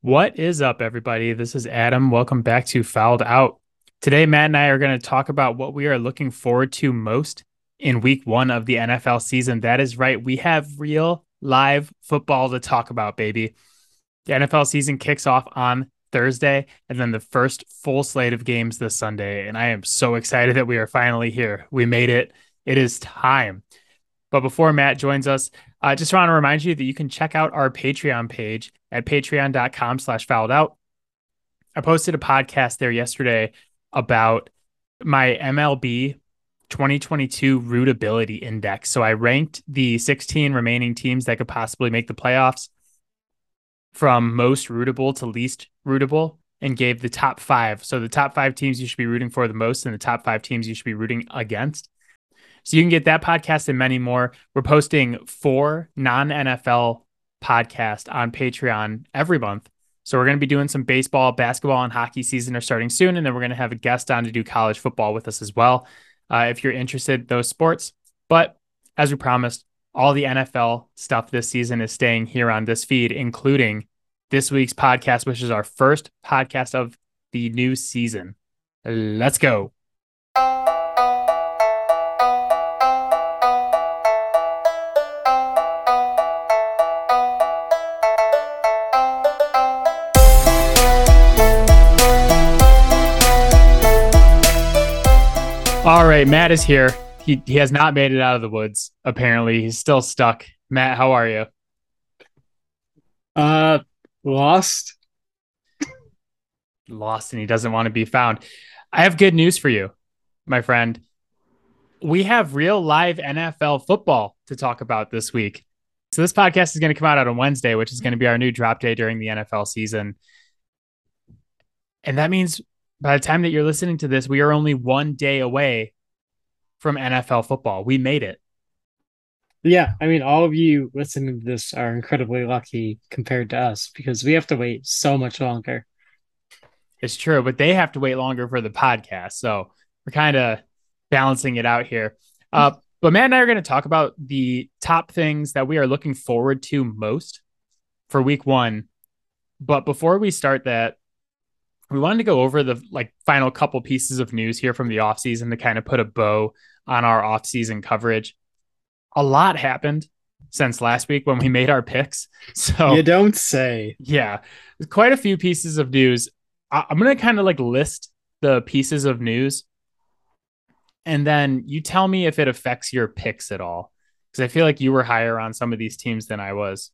What is up, everybody? This is Adam. Welcome back to Fouled Out. Today, Matt and I are going to talk about what we are looking forward to most in week one of the NFL season. That is right. We have real live football to talk about, baby. The NFL season kicks off on Thursday and then the first full slate of games this Sunday. And I am so excited that we are finally here. We made it. It is time. But before Matt joins us, I just want to remind you that you can check out our Patreon page at patreon.com slash fouled out. I posted a podcast there yesterday about my MLB 2022 rootability index. So I ranked the 16 remaining teams that could possibly make the playoffs from most rootable to least rootable and gave the top five. So the top five teams you should be rooting for the most and the top five teams you should be rooting against. So you can get that podcast and many more. We're posting four non NFL podcasts on Patreon every month. So we're going to be doing some baseball, basketball, and hockey season are starting soon, and then we're going to have a guest on to do college football with us as well. Uh, if you're interested those sports, but as we promised, all the NFL stuff this season is staying here on this feed, including this week's podcast, which is our first podcast of the new season. Let's go. All right, Matt is here. He he has not made it out of the woods. Apparently, he's still stuck. Matt, how are you? Uh, lost. Lost, and he doesn't want to be found. I have good news for you, my friend. We have real live NFL football to talk about this week. So this podcast is going to come out on Wednesday, which is going to be our new drop day during the NFL season. And that means by the time that you're listening to this, we are only one day away from NFL football. We made it. Yeah, I mean, all of you listening to this are incredibly lucky compared to us because we have to wait so much longer. It's true, but they have to wait longer for the podcast. So we're kind of balancing it out here. Uh, but Matt and I are going to talk about the top things that we are looking forward to most for week one. But before we start that, we wanted to go over the like final couple pieces of news here from the offseason to kind of put a bow on our offseason coverage. A lot happened since last week when we made our picks. So you don't say. Yeah, quite a few pieces of news. I- I'm gonna kind of like list the pieces of news, and then you tell me if it affects your picks at all. Because I feel like you were higher on some of these teams than I was.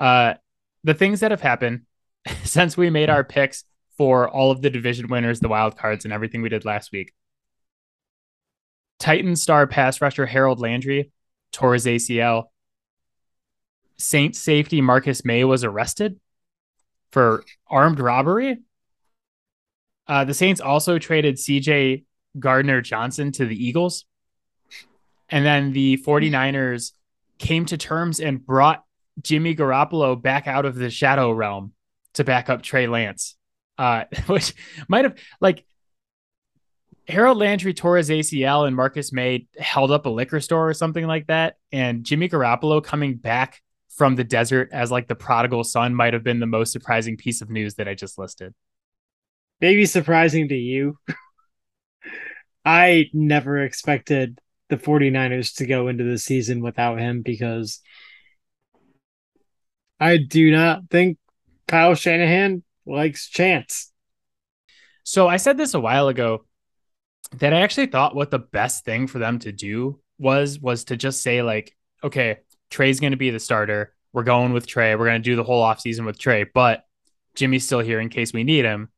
Uh, the things that have happened since we made our picks for all of the division winners, the wild cards, and everything we did last week. Titan star pass rusher Harold Landry tore his ACL. Saint safety Marcus Maye was arrested for armed robbery. Uh, the Saints also traded CJ Gardner Johnson to the Eagles. And then the 49ers came to terms and brought Jimmy Garoppolo back out of the shadow realm to back up Trey Lance uh, which might have like Harold Landry tore his ACL and Marcus Maye held up a liquor store or something like that. And Jimmy Garoppolo coming back from the desert as like the prodigal son might have been the most surprising piece of news that I just listed. Maybe surprising to you. I never expected the 49ers to go into the season without him because I do not think Kyle Shanahan likes chance. So I said this a while ago that I actually thought what the best thing for them to do was was to just say like, okay, Trey's going to be the starter. We're going with Trey. We're going to do the whole offseason with Trey, but Jimmy's still here in case we need him.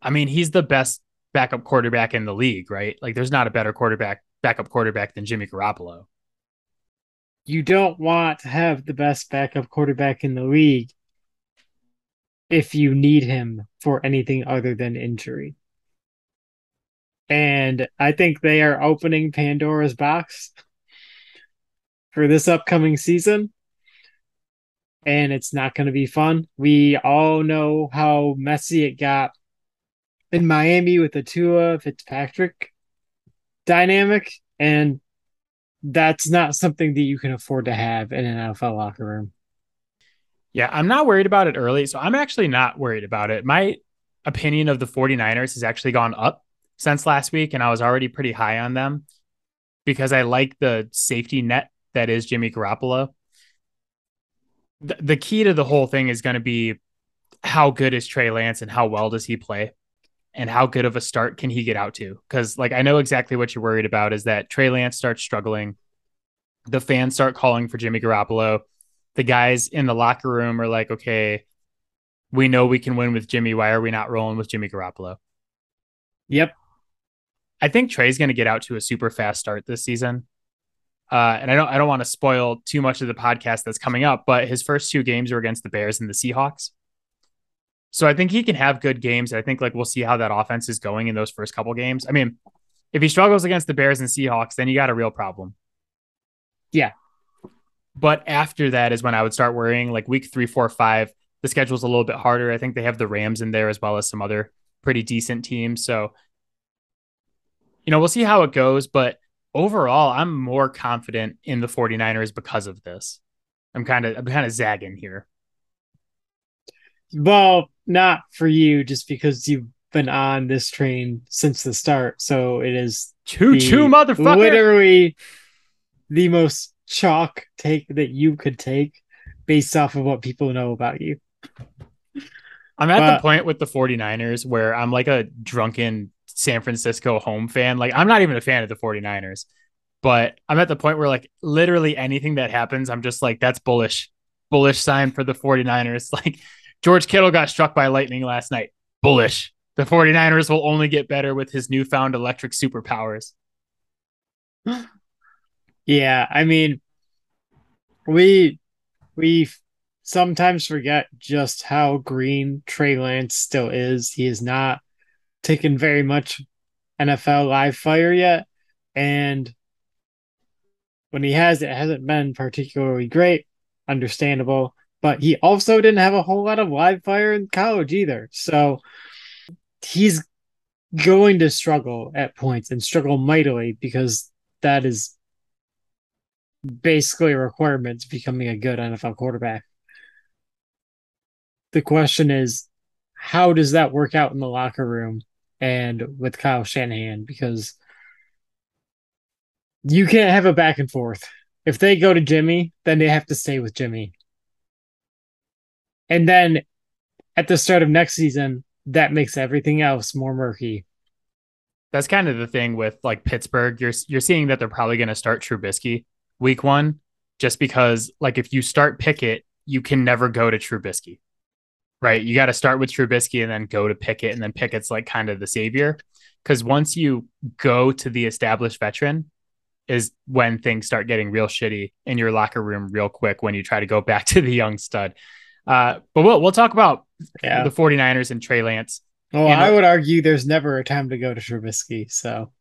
I mean, he's the best backup quarterback in the league, right? Like there's not a better quarterback backup quarterback than Jimmy Garoppolo. You don't want to have the best backup quarterback in the league if you need him for anything other than injury. And I think they are opening Pandora's box for this upcoming season. And it's not going to be fun. We all know how messy it got in Miami with the Tua Fitzpatrick dynamic. And that's not something that you can afford to have in an NFL locker room. Yeah, I'm not worried about it early. So I'm actually not worried about it. My opinion of the 49ers has actually gone up since last week, and I was already pretty high on them because I like the safety net that is Jimmy Garoppolo. The, the key to the whole thing is going to be how good is Trey Lance and how well does he play? And how good of a start can he get out to? Because, like, I know exactly what you're worried about is that Trey Lance starts struggling. The fans start calling for Jimmy Garoppolo. The guys in the locker room are like, okay, we know we can win with Jimmy. Why are we not rolling with Jimmy Garoppolo? Yep. I think Trey's going to get out to a super fast start this season. Uh, and I don't I don't want to spoil too much of the podcast that's coming up, but his first two games are against the Bears and the Seahawks. So I think he can have good games. I think like we'll see how that offense is going in those first couple games. I mean, if he struggles against the Bears and Seahawks, then you got a real problem. Yeah. But after that is when I would start worrying. Like week three, four, five, the schedule's a little bit harder. I think they have the Rams in there as well as some other pretty decent teams. So, you know, we'll see how it goes. But overall, I'm more confident in the 49ers because of this. I'm kind of I'm kind of zagging here. Well, not for you, just because you've been on this train since the start. So it is choo choo, motherfucker. Literally the most chalk take that you could take based off of what people know about you. I'm at but, the point with the 49ers where I'm like a drunken San Francisco home fan. Like I'm not even a fan of the 49ers, but I'm at the point where like literally anything that happens, I'm just like, that's bullish, bullish sign for the 49ers. Like George Kittle got struck by lightning last night. Bullish. The 49ers will only get better with his newfound electric superpowers. Yeah, I mean, we we sometimes forget just how green Trey Lance still is. He is not taken very much NFL live fire yet. And when he has, it hasn't been particularly great, understandable. But he also didn't have a whole lot of live fire in college either. So he's going to struggle at points and struggle mightily because that is basically a requirement to becoming a good NFL quarterback. The question is, how does that work out in the locker room and with Kyle Shanahan? Because you can't have a back and forth. If they go to Jimmy, then they have to stay with Jimmy. And then at the start of next season, that makes everything else more murky. That's kind of the thing with like Pittsburgh. You're you're seeing that they're probably going to start Trubisky week one, just because like if you start Pickett, you can never go to Trubisky, right? You got to start with Trubisky and then go to Pickett, and then Pickett's like kind of the savior. Because once you go to the established veteran, is when things start getting real shitty in your locker room real quick when you try to go back to the young stud. Uh, but we'll we'll talk about yeah. the 49ers and Trey Lance. Well, I would argue there's never a time to go to Trubisky. So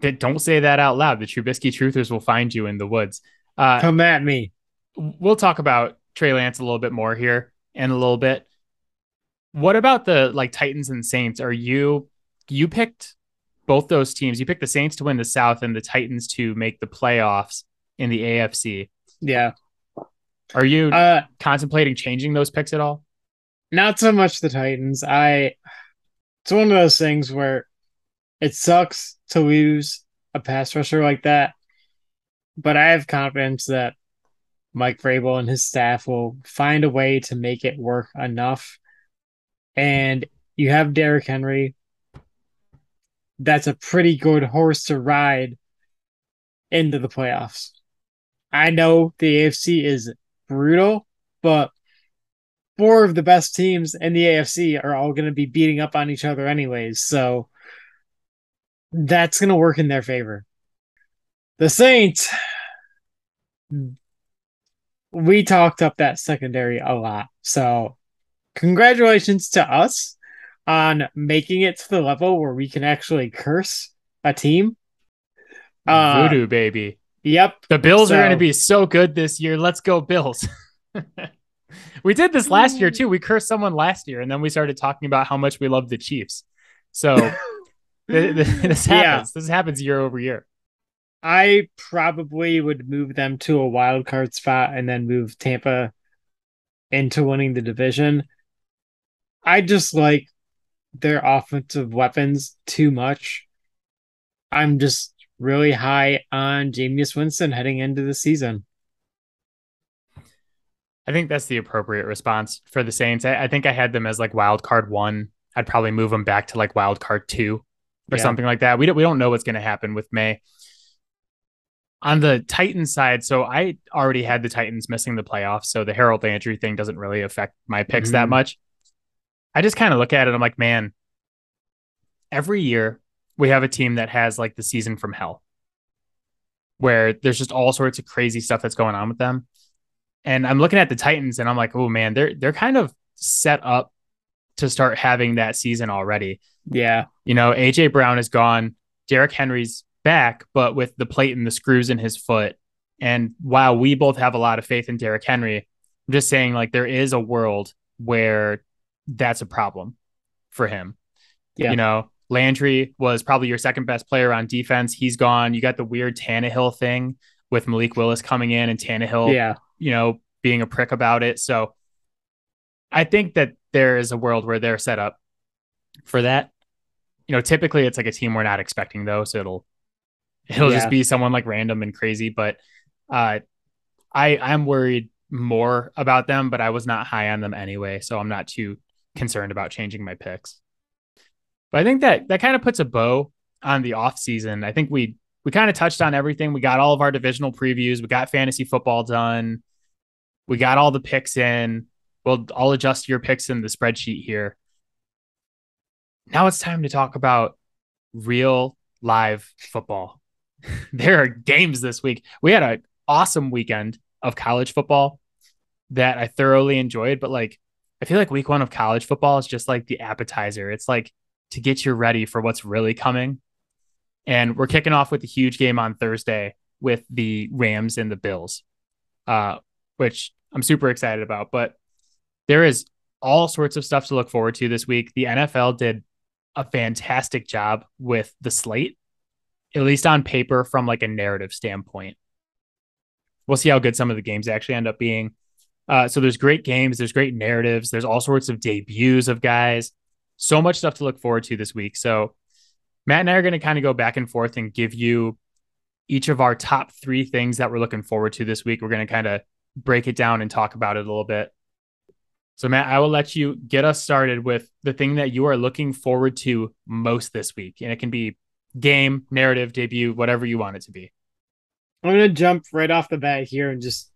don't say that out loud. The Trubisky truthers will find you in the woods. Uh, Come at me. We'll talk about Trey Lance a little bit more here in a little bit. What about the like Titans and Saints? Are you you picked both those teams? You picked the Saints to win the South and the Titans to make the playoffs in the AFC. Yeah. Are you uh, contemplating changing those picks at all? Not so much the Titans. I it's one of those things where it sucks to lose a pass rusher like that, but I have confidence that Mike Vrabel and his staff will find a way to make it work enough. And you have Derrick Henry. That's a pretty good horse to ride into the playoffs. I know the AFC is brutal, but four of the best teams in the AFC are all going to be beating up on each other anyways. So that's going to work in their favor. The Saints, we talked up that secondary a lot. So, congratulations to us on making it to the level where we can actually curse a team. Uh, Voodoo, baby. Yep. The Bills so, are going to be so good this year. Let's go, Bills. we did this last year too. We cursed someone last year, and then we started talking about how much we love the Chiefs. So this happens. Yeah. This happens year over year. I probably would move them to a wild card spot and then move Tampa into winning the division. I just like their offensive weapons too much. I'm just really high on Jameis Winston heading into the season. I think that's the appropriate response for the Saints. I, I, think I had them as like wild card one. I'd probably move them back to like wild card two or yeah. something like that. We don't we don't know what's going to happen with Maye. On the Titans side, so I already had the Titans missing the playoffs, so the Harold Landry thing doesn't really affect my picks mm-hmm. that much. I just kind of look at it. I'm like, man, every year we have a team that has like the season from hell, where there's just all sorts of crazy stuff that's going on with them. And I'm looking at the Titans, and I'm like, oh man, they're they're kind of set up to start having that season already. Yeah, you know, AJ Brown is gone, Derrick Henry's back, but with the plate and the screws in his foot. And while we both have a lot of faith in Derrick Henry, I'm just saying like there is a world where that's a problem for him. Yeah. You know, Landry was probably your second best player on defense. He's gone. You got the weird Tannehill thing with Malik Willis coming in and Tannehill, yeah. you know, being a prick about it. So I think that there is a world where they're set up for that. You know, typically it's like a team we're not expecting though, so it'll it'll yeah. just be someone like random and crazy. But uh I I'm worried more about them, but I was not high on them anyway, so I'm not too concerned about changing my picks. But I think that that kind of puts a bow on the off season. I think we we kind of touched on everything. We got all of our divisional previews. We got fantasy football done. We got all the picks in. Well, I'll adjust your picks in the spreadsheet here. Now it's time to talk about real live football. there are games this week. We had an awesome weekend of college football that I thoroughly enjoyed, but like I feel like week one of college football is just like the appetizer. It's like to get you ready for what's really coming. And we're kicking off with a huge game on Thursday with the Rams and the Bills, uh, which I'm super excited about. But there is all sorts of stuff to look forward to this week. The NFL did a fantastic job with the slate, at least on paper, from like a narrative standpoint. We'll see how good some of the games actually end up being. Uh, so there's great games, there's great narratives, there's all sorts of debuts of guys. So much stuff to look forward to this week. So Matt and I are going to kind of go back and forth and give you each of our top three things that we're looking forward to this week. We're going to kind of break it down and talk about it a little bit. So, Matt, I will let you get us started with the thing that you are looking forward to most this week. And it can be game, narrative, debut, whatever you want it to be. I'm going to jump right off the bat here and just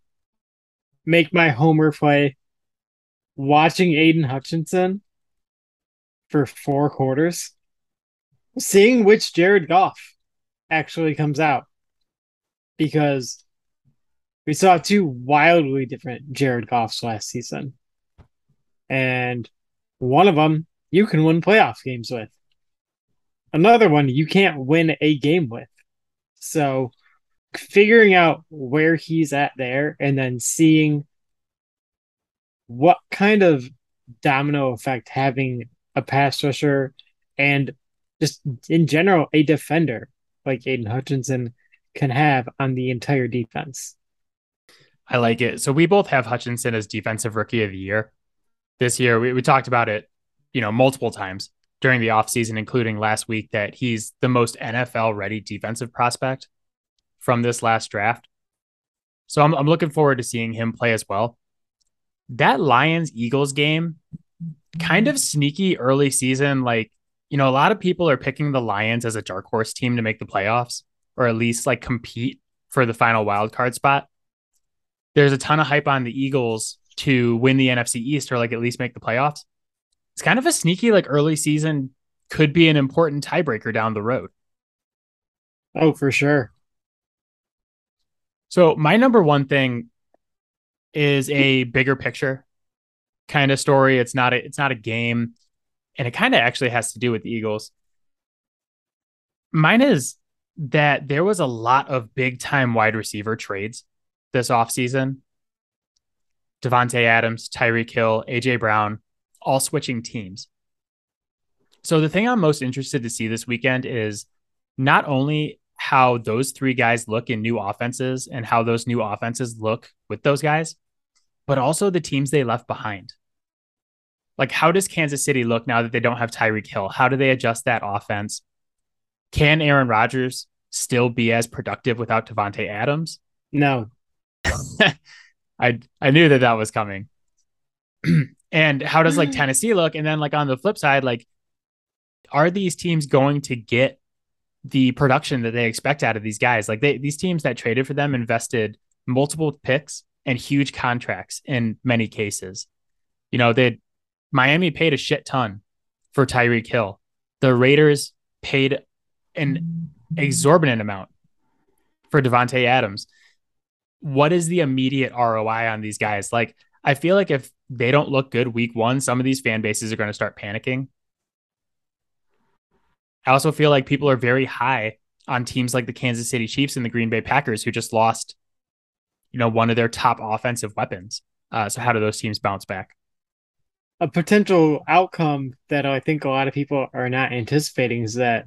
make my homer play watching Aidan Hutchinson for four quarters, seeing which Jared Goff actually comes out because we saw two wildly different Jared Goffs last season. And one of them you can win playoff games with. Another one you can't win a game with. So figuring out where he's at there and then seeing what kind of domino effect having a pass rusher and just in general a defender like Aidan Hutchinson can have on the entire defense. I like it. So we both have Hutchinson as defensive rookie of the year this year. We, we talked about it, you know, multiple times during the offseason, including last week, that he's the most NFL ready defensive prospect from this last draft. So I'm, I'm looking forward to seeing him play as well. That Lions Eagles game, kind of sneaky early season. Like, you know, a lot of people are picking the Lions as a dark horse team to make the playoffs or at least like compete for the final wild card spot. There's a ton of hype on the Eagles to win the NFC East or like at least make the playoffs. It's kind of a sneaky, like early season could be an important tiebreaker down the road. Oh, for sure. So my number one thing is a bigger picture kind of story. It's not a it's not a game, and it kind of actually has to do with the Eagles. Mine is that there was a lot of big time wide receiver trades this offseason. Davante Adams, Tyreek Hill, AJ Brown, all switching teams. So the thing I'm most interested to see this weekend is not only how those three guys look in new offenses and how those new offenses look with those guys, but also the teams they left behind. Like, how does Kansas City look now that they don't have Tyreek Hill? How do they adjust that offense? Can Aaron Rodgers still be as productive without Davante Adams? No. I I knew that that was coming. and how does like mm. Tennessee look? And then like on the flip side, like are these teams going to get the production that they expect out of these guys? Like they these teams that traded for them invested multiple picks and huge contracts in many cases. You know, they Miami paid a shit ton for Tyreek Hill. The Raiders paid an mm. exorbitant amount for Davante Adams. What is the immediate ROI on these guys? Like, I feel like if they don't look good week one, some of these fan bases are going to start panicking. I also feel like people are very high on teams like the Kansas City Chiefs and the Green Bay Packers, who just lost, you know, one of their top offensive weapons. Uh, so how do those teams bounce back? A potential outcome that I think a lot of people are not anticipating is that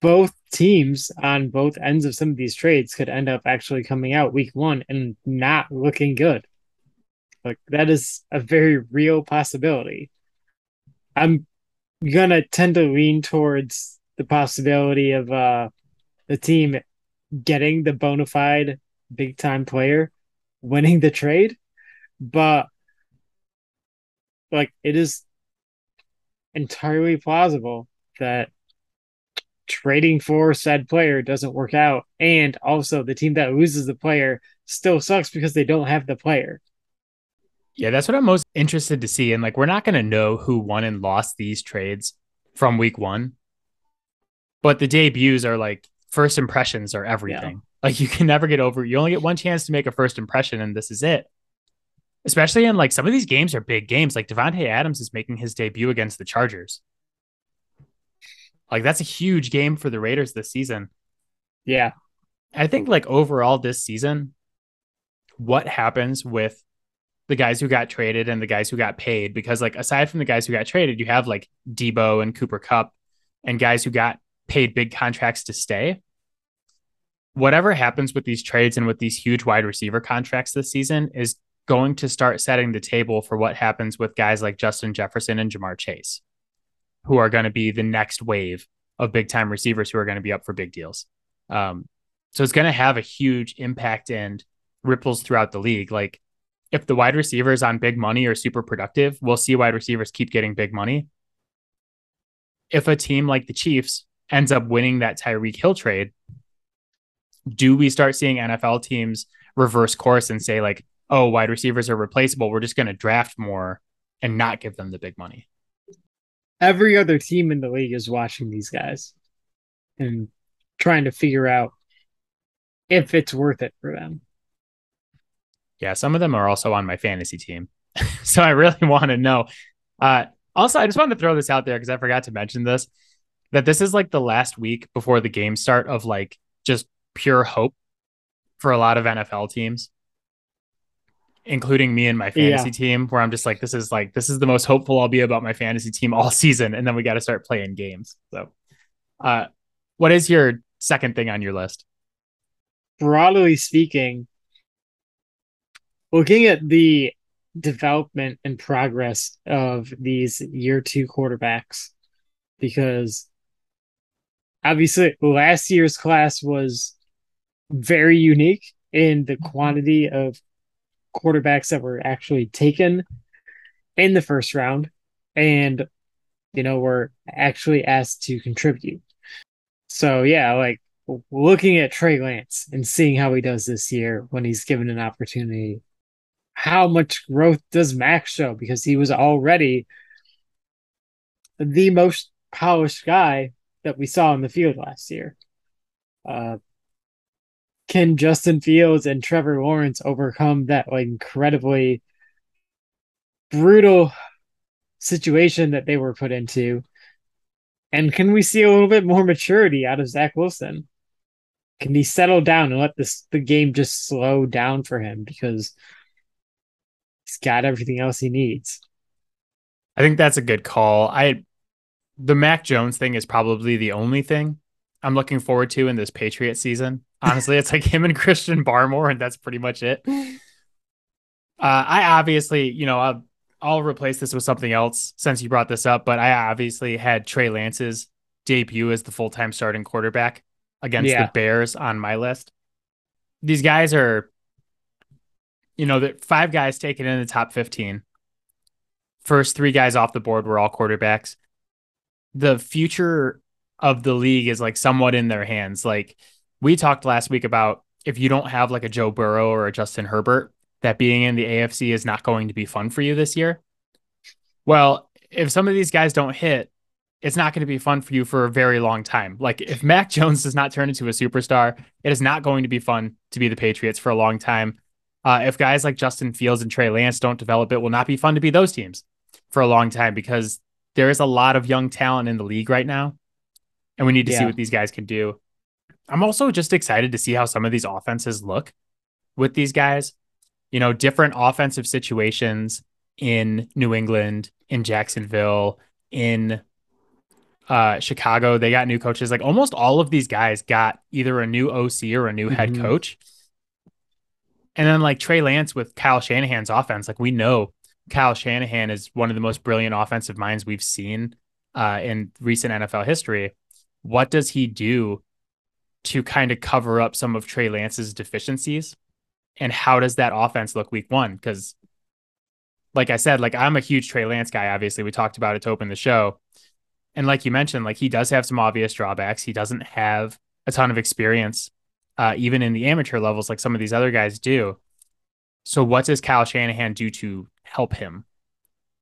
both teams on both ends of some of these trades could end up actually coming out week one and not looking good. Like that is a very real possibility. I'm gonna tend to lean towards the possibility of uh the team getting the bona fide big time player winning the trade, but like it is entirely plausible that trading for said player doesn't work out. And also, the team that loses the player still sucks because they don't have the player. Yeah, that's what I'm most interested to see. And like, we're not going to know who won and lost these trades from week one, but the debuts are like first impressions are everything. Yeah. Like, you can never get over, you only get one chance to make a first impression, and this is it. Especially in like some of these games are big games. Like Davante Adams is making his debut against the Chargers. Like that's a huge game for the Raiders this season. Yeah. I think like overall this season, what happens with the guys who got traded and the guys who got paid? Because like aside from the guys who got traded, you have like Debo and Cooper Kupp and guys who got paid big contracts to stay. Whatever happens with these trades and with these huge wide receiver contracts this season is going to start setting the table for what happens with guys like Justin Jefferson and Ja'Marr Chase who are going to be the next wave of big time receivers who are going to be up for big deals. Um, so it's going to have a huge impact and ripples throughout the league. Like if the wide receivers on big money are super productive, we'll see wide receivers keep getting big money. If a team like the Chiefs ends up winning that Tyreek Hill trade, do we start seeing NFL teams reverse course and say like, oh, wide receivers are replaceable. We're just going to draft more and not give them the big money every other team in the league is watching these guys and trying to figure out if it's worth it for them. Yeah, some of them are also on my fantasy team. so I really want to know. Uh, also, I just wanted to throw this out there because I forgot to mention this that this is like the last week before the game start of like just pure hope for a lot of NFL teams including me and my fantasy yeah. team, where I'm just like, this is like, this is the most hopeful I'll be about my fantasy team all season. And then we got to start playing games. So, uh, what is your second thing on your list? Broadly speaking, looking at the development and progress of these year two quarterbacks, because obviously last year's class was very unique in the quantity of quarterbacks that were actually taken in the first round and you know were actually asked to contribute. So yeah, like looking at Trey Lance and seeing how he does this year when he's given an opportunity. How much growth does Mac show? Because he was already the most polished guy that we saw in the field last year. Uh, can Justin Fields and Trevor Lawrence overcome that like incredibly brutal situation that they were put into? And can we see a little bit more maturity out of Zach Wilson? Can he settle down and let this the game just slow down for him because he's got everything else he needs? I think that's a good call. I the Mac Jones thing is probably the only thing I'm looking forward to in this Patriot season. Honestly, it's like him and Christian Barmore, and that's pretty much it. Uh, I obviously, you know, I'll, I'll replace this with something else since you brought this up, but I obviously had Trey Lance's debut as the full time starting quarterback against yeah. the Bears on my list. These guys are, you know, the five guys taken in the top 15. First three guys off the board were all quarterbacks. The future of the league is like somewhat in their hands. Like we talked last week about if you don't have like a Joe Burrow or a Justin Herbert, that being in the AFC is not going to be fun for you this year. Well, if some of these guys don't hit, it's not going to be fun for you for a very long time. Like if Mac Jones does not turn into a superstar, it is not going to be fun to be the Patriots for a long time. Uh, if guys like Justin Fields and Trey Lance don't develop, it will not be fun to be those teams for a long time because there is a lot of young talent in the league right now, and we need to yeah. see what these guys can do. I'm also just excited to see how some of these offenses look with these guys. You know, different offensive situations in New England, in Jacksonville, in uh, Chicago. They got new coaches. Like almost all of these guys got either a new OC or a new mm-hmm. head coach. And then like Trey Lance with Kyle Shanahan's offense, like we know Kyle Shanahan is one of the most brilliant offensive minds we've seen uh, in recent NFL history. What does he do to kind of cover up some of Trey Lance's deficiencies? And how does that offense look week one? Because, like I said, like I'm a huge Trey Lance guy. Obviously, we talked about it to open the show. And like you mentioned, like he does have some obvious drawbacks. He doesn't have a ton of experience, uh, even in the amateur levels, like some of these other guys do. So, what does Kyle Shanahan do to help him?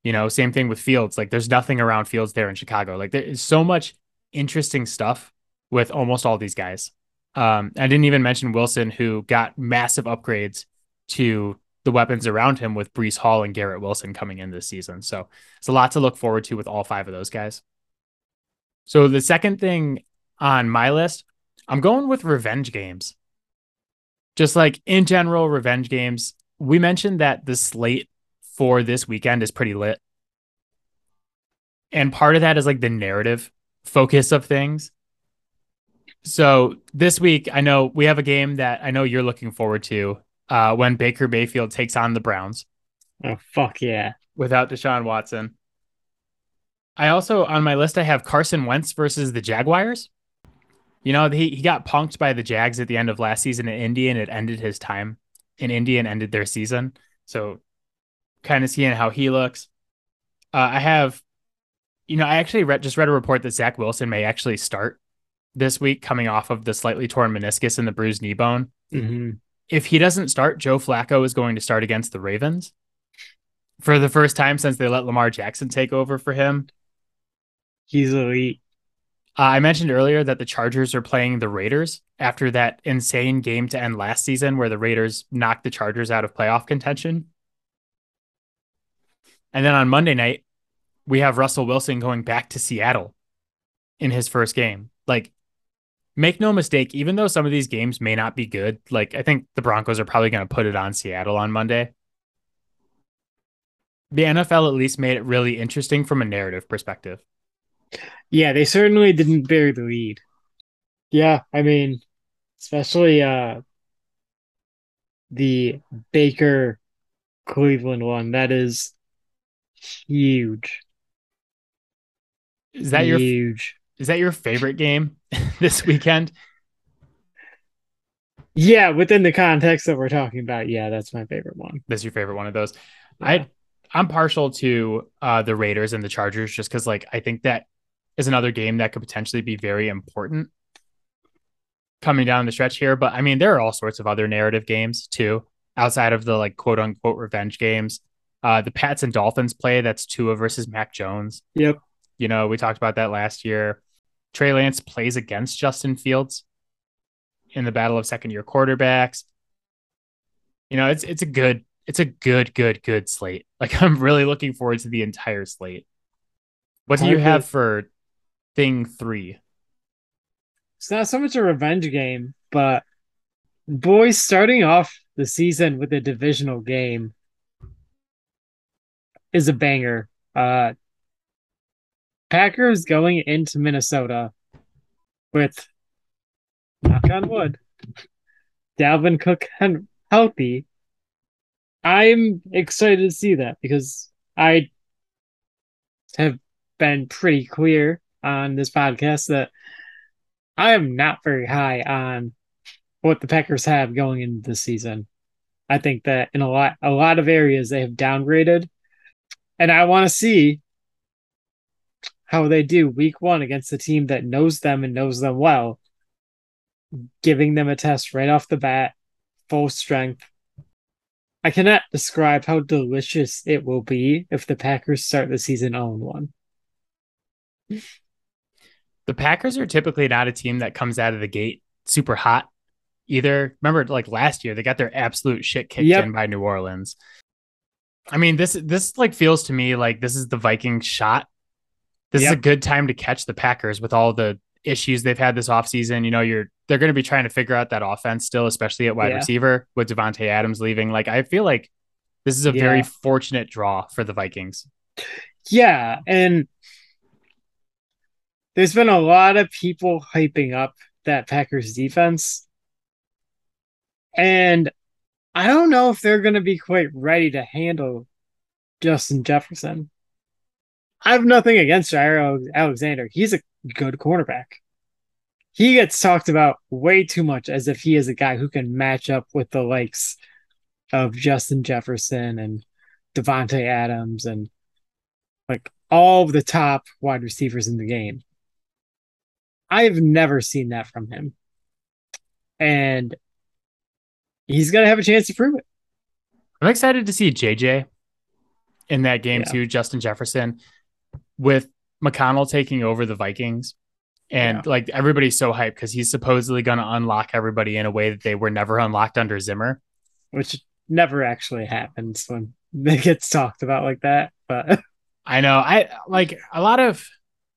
You know, same thing with Fields. Like, there's nothing around Fields there in Chicago. Like, there is so much interesting stuff with almost all these guys. Um, I didn't even mention Wilson, who got massive upgrades to the weapons around him with Breece Hall and Garrett Wilson coming in this season. So it's a lot to look forward to with all five of those guys. So the second thing on my list, I'm going with revenge games. Just like in general, revenge games. We mentioned that the slate for this weekend is pretty lit. And part of that is like the narrative focus of things. So this week, I know we have a game that I know you're looking forward to uh, when Baker Mayfield takes on the Browns. Oh, fuck yeah. Without Deshaun Watson. I also, on my list, I have Carson Wentz versus the Jaguars. You know, he, he got punked by the Jags at the end of last season in Indy, and it ended his time in Indy and ended their season. So, kind of seeing how he looks. Uh, I have, you know, I actually read, just read a report that Zach Wilson may actually start this week, coming off of the slightly torn meniscus and the bruised knee bone. Mm-hmm. If he doesn't start, Joe Flacco is going to start against the Ravens for the first time since they let Lamar Jackson take over for him. He's elite. Uh, I mentioned earlier that the Chargers are playing the Raiders after that insane game to end last season where the Raiders knocked the Chargers out of playoff contention. And then on Monday night, we have Russell Wilson going back to Seattle in his first game. Like, make no mistake, even though some of these games may not be good, like, I think the Broncos are probably going to put it on Seattle on Monday. The NFL at least made it really interesting from a narrative perspective. Yeah, they certainly didn't bury the lead. Yeah, I mean, especially uh the Baker Cleveland one. That is huge. Is that huge. your huge? Is that your favorite game this weekend? Yeah, within the context that we're talking about, yeah, that's my favorite one. That's your favorite one of those. Yeah. I I'm partial to uh the Raiders and the Chargers just because like I think that is another game that could potentially be very important coming down the stretch here. But I mean, there are all sorts of other narrative games too, outside of the like quote unquote revenge games. Uh, the Pats and Dolphins play that's Tua versus Mac Jones. Yep. You know, we talked about that last year. Trey Lance plays against Justin Fields in the battle of second year quarterbacks. You know, it's it's a good it's a good good good slate. Like I'm really looking forward to the entire slate. What do you have for thing three. It's not so much a revenge game, but boys starting off the season with a divisional game is a banger. Uh Packers going into Minnesota with knock on wood. Dalvin Cook and healthy I'm excited to see that because I have been pretty clear on this podcast that I am not very high on what the Packers have going into the season. I think that in a lot a lot of areas they have downgraded. And I want to see how they do week one against a team that knows them and knows them well, giving them a test right off the bat, full strength. I cannot describe how delicious it will be if the Packers start the season 0 1. The Packers are typically not a team that comes out of the gate super hot either. Remember, like last year, they got their absolute shit kicked yep. in by New Orleans. I mean, this this like feels to me like this is the Viking shot. This yep. is a good time to catch the Packers with all the issues they've had this offseason. You know, you're they're going to be trying to figure out that offense still, especially at wide yeah. receiver with Davante Adams leaving. Like, I feel like this is a yeah. very fortunate draw for the Vikings. Yeah, and there's been a lot of people hyping up that Packers defense. And I don't know if they're going to be quite ready to handle Justin Jefferson. I have nothing against Jaire Alexander. He's a good cornerback. He gets talked about way too much as if he is a guy who can match up with the likes of Justin Jefferson and Davante Adams and like all of the top wide receivers in the game. I've never seen that from him. And he's going to have a chance to prove it. I'm excited to see JJ in that game yeah. too, Justin Jefferson, with O'Connell taking over the Vikings. And yeah. like everybody's so hyped because he's supposedly going to unlock everybody in a way that they were never unlocked under Zimmer, which never actually happens when it gets talked about like that. But I know I like a lot of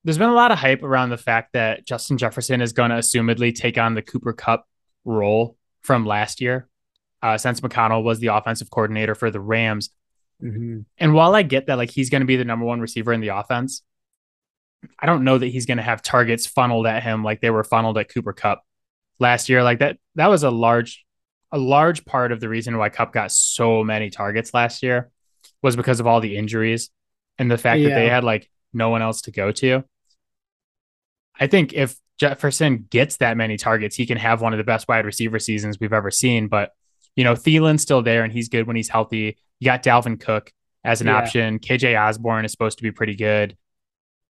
there's been a lot of hype around the fact that Justin Jefferson is going to assumedly take on the Cooper Kupp role from last year, uh, since O'Connell was the offensive coordinator for the Rams. Mm-hmm. And while I get that, like he's going to be the number one receiver in the offense, I don't know that he's going to have targets funneled at him like they were funneled at Cooper Kupp last year. Like that, that was a large, a large part of the reason why Cup got so many targets last year was because of all the injuries and the fact yeah. that they had like no one else to go to. I think if Jefferson gets that many targets, he can have one of the best wide receiver seasons we've ever seen. But, you know, Thielen's still there and he's good when he's healthy. You got Dalvin Cook as an yeah. option. KJ Osborn is supposed to be pretty good.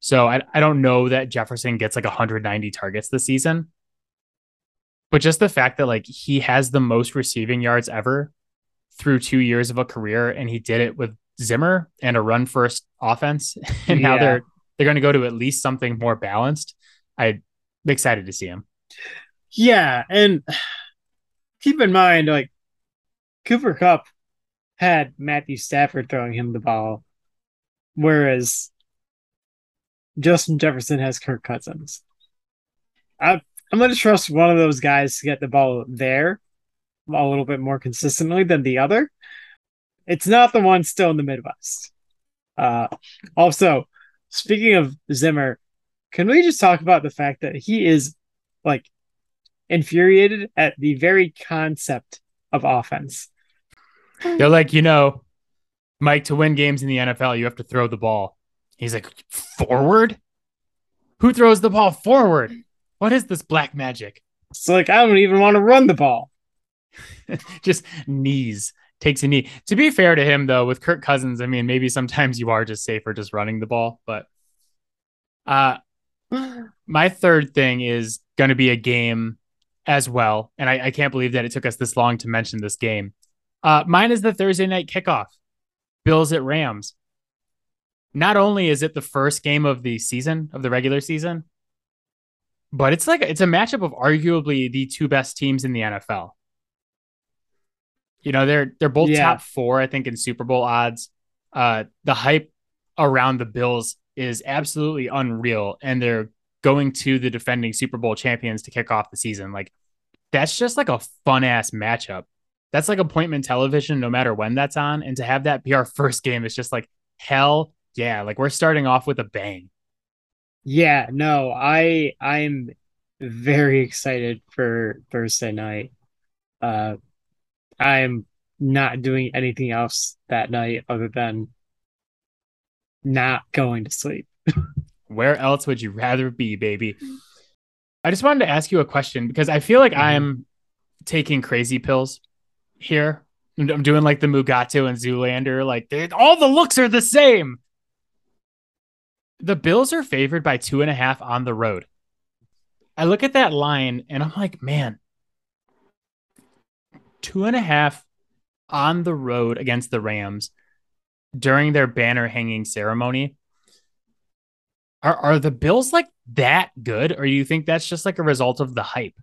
So I, I don't know that Jefferson gets like 190 targets this season. But just the fact that like he has the most receiving yards ever through two years of a career and he did it with Zimmer and a run first offense. And yeah. now they're they're going to go to at least something more balanced. I'm excited to see him. Yeah, and keep in mind, like Cooper Kupp had Matthew Stafford throwing him the ball, whereas Justin Jefferson has Kirk Cousins. I, I'm going to trust one of those guys to get the ball there a little bit more consistently than the other. It's not the one still in the Midwest. Uh, also, speaking of Zimmer, can we just talk about the fact that he is like infuriated at the very concept of offense? They're like, you know, Mike, to win games in the NFL, you have to throw the ball. He's like, forward? Who throws the ball forward? What is this black magic? It's like, I don't even want to run the ball. just knees takes a knee. To be fair to him, though, with Kirk Cousins, I mean, maybe sometimes you are just safer just running the ball. But uh, my third thing is going to be a game as well. And I, I, can't believe that it took us this long to mention this game. Uh, mine is the Thursday night kickoff Bills at Rams. Not only is it the first game of the season, of the regular season, but it's like it's a matchup of arguably the two best teams in the NFL. You know, they're they're both yeah. top four, I think, in Super Bowl odds. Uh, the hype around the Bills is absolutely unreal, and they're going to the defending Super Bowl champions to kick off the season. Like, that's just like a fun ass matchup. That's like appointment television, no matter when that's on. And to have that be our first game is just like hell yeah. Like we're starting off with a bang. Yeah, no, I I'm very excited for Thursday night. Uh I'm not doing anything else that night other than not going to sleep. Where else would you rather be, baby? I just wanted to ask you a question because I feel like mm-hmm. I'm taking crazy pills here. I'm doing like the Mugatu and Zoolander. Like all the looks are the same. The Bills are favored by two and a half on the road. I look at that line and I'm like, man, two and a half on the road against the Rams during their banner hanging ceremony. Are are the Bills like that good, or do you think that's just like a result of the hype?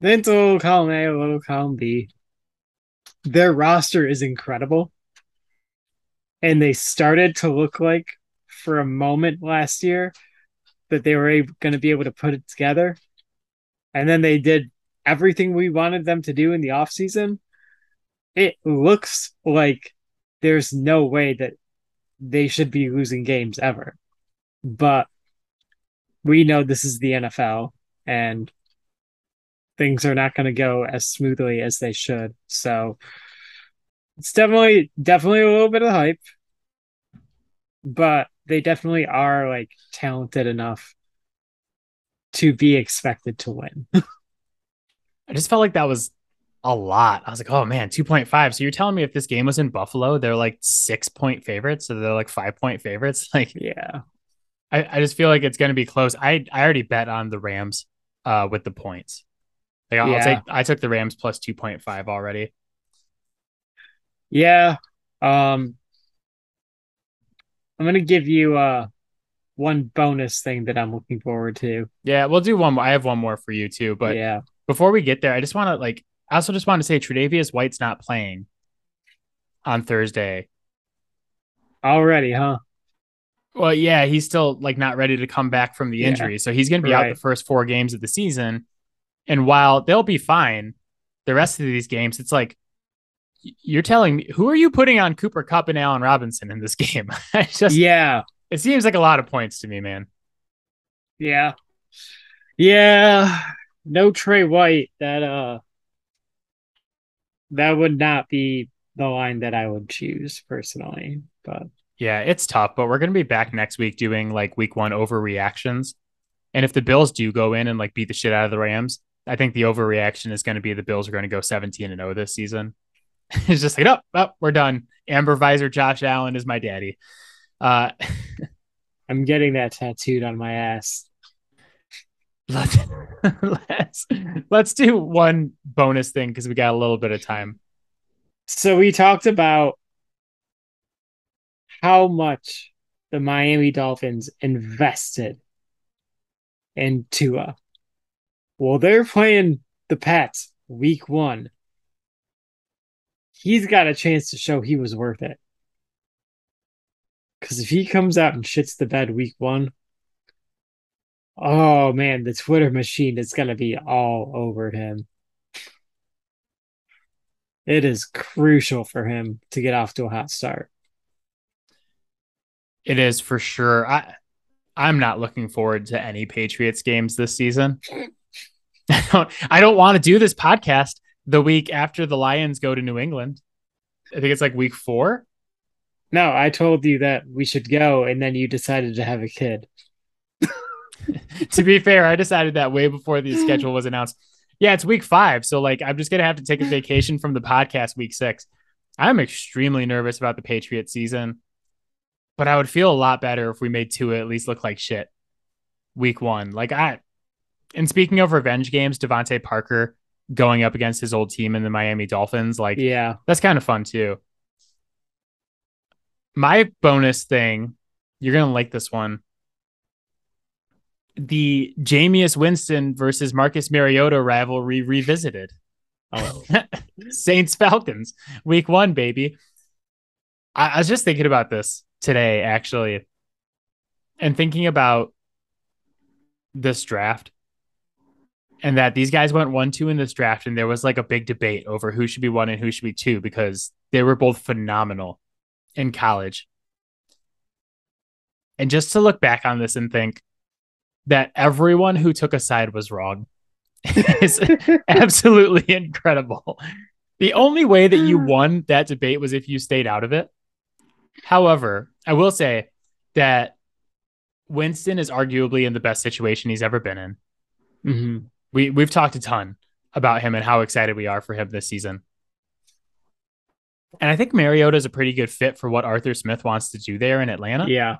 Then a little column A, a little column B. Their roster is incredible. And they started to look like for a moment last year that they were going to be able to put it together. And then they did everything we wanted them to do in the offseason. It looks like there's no way that they should be losing games ever. But we know this is the NFL and things are not going to go as smoothly as they should. So it's definitely definitely a little bit of hype. But they definitely are like talented enough to be expected to win. I just felt like that was a lot. I was like, oh man, 2.5. So you're telling me if this game was in Buffalo, they're like six point favorites, so they're like five point favorites. Like, yeah. I, I just feel like it's gonna be close. I I already bet on the Rams uh with the points. Like I'll yeah. take I took the Rams plus 2.5 already. Yeah. Um I'm gonna give you uh one bonus thing that I'm looking forward to. Yeah, we'll do one more. I have one more for you too. But yeah, before we get there, I just want to like I also just want to say Tre'Davious White's not playing on Thursday. Already, huh? Well, yeah, he's still like not ready to come back from the injury. Yeah. So he's going to be right. out the first four games of the season. And while they'll be fine, the rest of these games, it's like you're telling me who are you putting on Cooper Kupp and Allen Robinson in this game? just yeah, it seems like a lot of points to me, man. Yeah, yeah. No Tre White. That uh, that would not be the line that I would choose personally. But yeah, it's tough. But we're gonna be back next week doing like week one overreactions. And if the Bills do go in and like beat the shit out of the Rams, I think the overreaction is going to be the Bills are going to go 17 and 0 this season. it's just like, oh, oh, we're done. Amber Visor Josh Allen is my daddy. Uh, I'm getting that tattooed on my ass. Let's let's, let's do one bonus thing because we got a little bit of time. So we talked about how much the Miami Dolphins invested in Tua. Well, they're playing the Pats week one. He's got a chance to show he was worth it. Because if he comes out and shits the bed week one, oh man, the Twitter machine is going to be all over him. It is crucial for him to get off to a hot start. It is for sure. I I'm not looking forward to any Patriots games this season. I don't I don't want to do this podcast the week after the Lions go to New England. I think it's like week 4. No, I told you that we should go, and then you decided to have a kid. to be fair, I decided that way before the schedule was announced. Yeah, it's week five. So, like, I'm just going to have to take a vacation from the podcast week six. I'm extremely nervous about the Patriot season, but I would feel a lot better if we made Tua at least look like shit week one. Like, I, and speaking of revenge games, DeVante Parker going up against his old team in the Miami Dolphins, like, yeah, that's kind of fun too my bonus thing, you're gonna like this one. The Jameis Winston versus Marcus Mariota rivalry revisited. Oh. Saints Falcons, week one, baby. I, I was just thinking about this today, actually, and thinking about this draft and that these guys went one two in this draft and there was like a big debate over who should be one and who should be two because they were both phenomenal in college. And just to look back on this and think that everyone who took a side was wrong is absolutely incredible. The only way that you won that debate was if you stayed out of it. However, I will say that Winston is arguably in the best situation he's ever been in. Mm-hmm. We we've talked a ton about him and how excited we are for him this season. And I think Mariota is a pretty good fit for what Arthur Smith wants to do there in Atlanta. Yeah.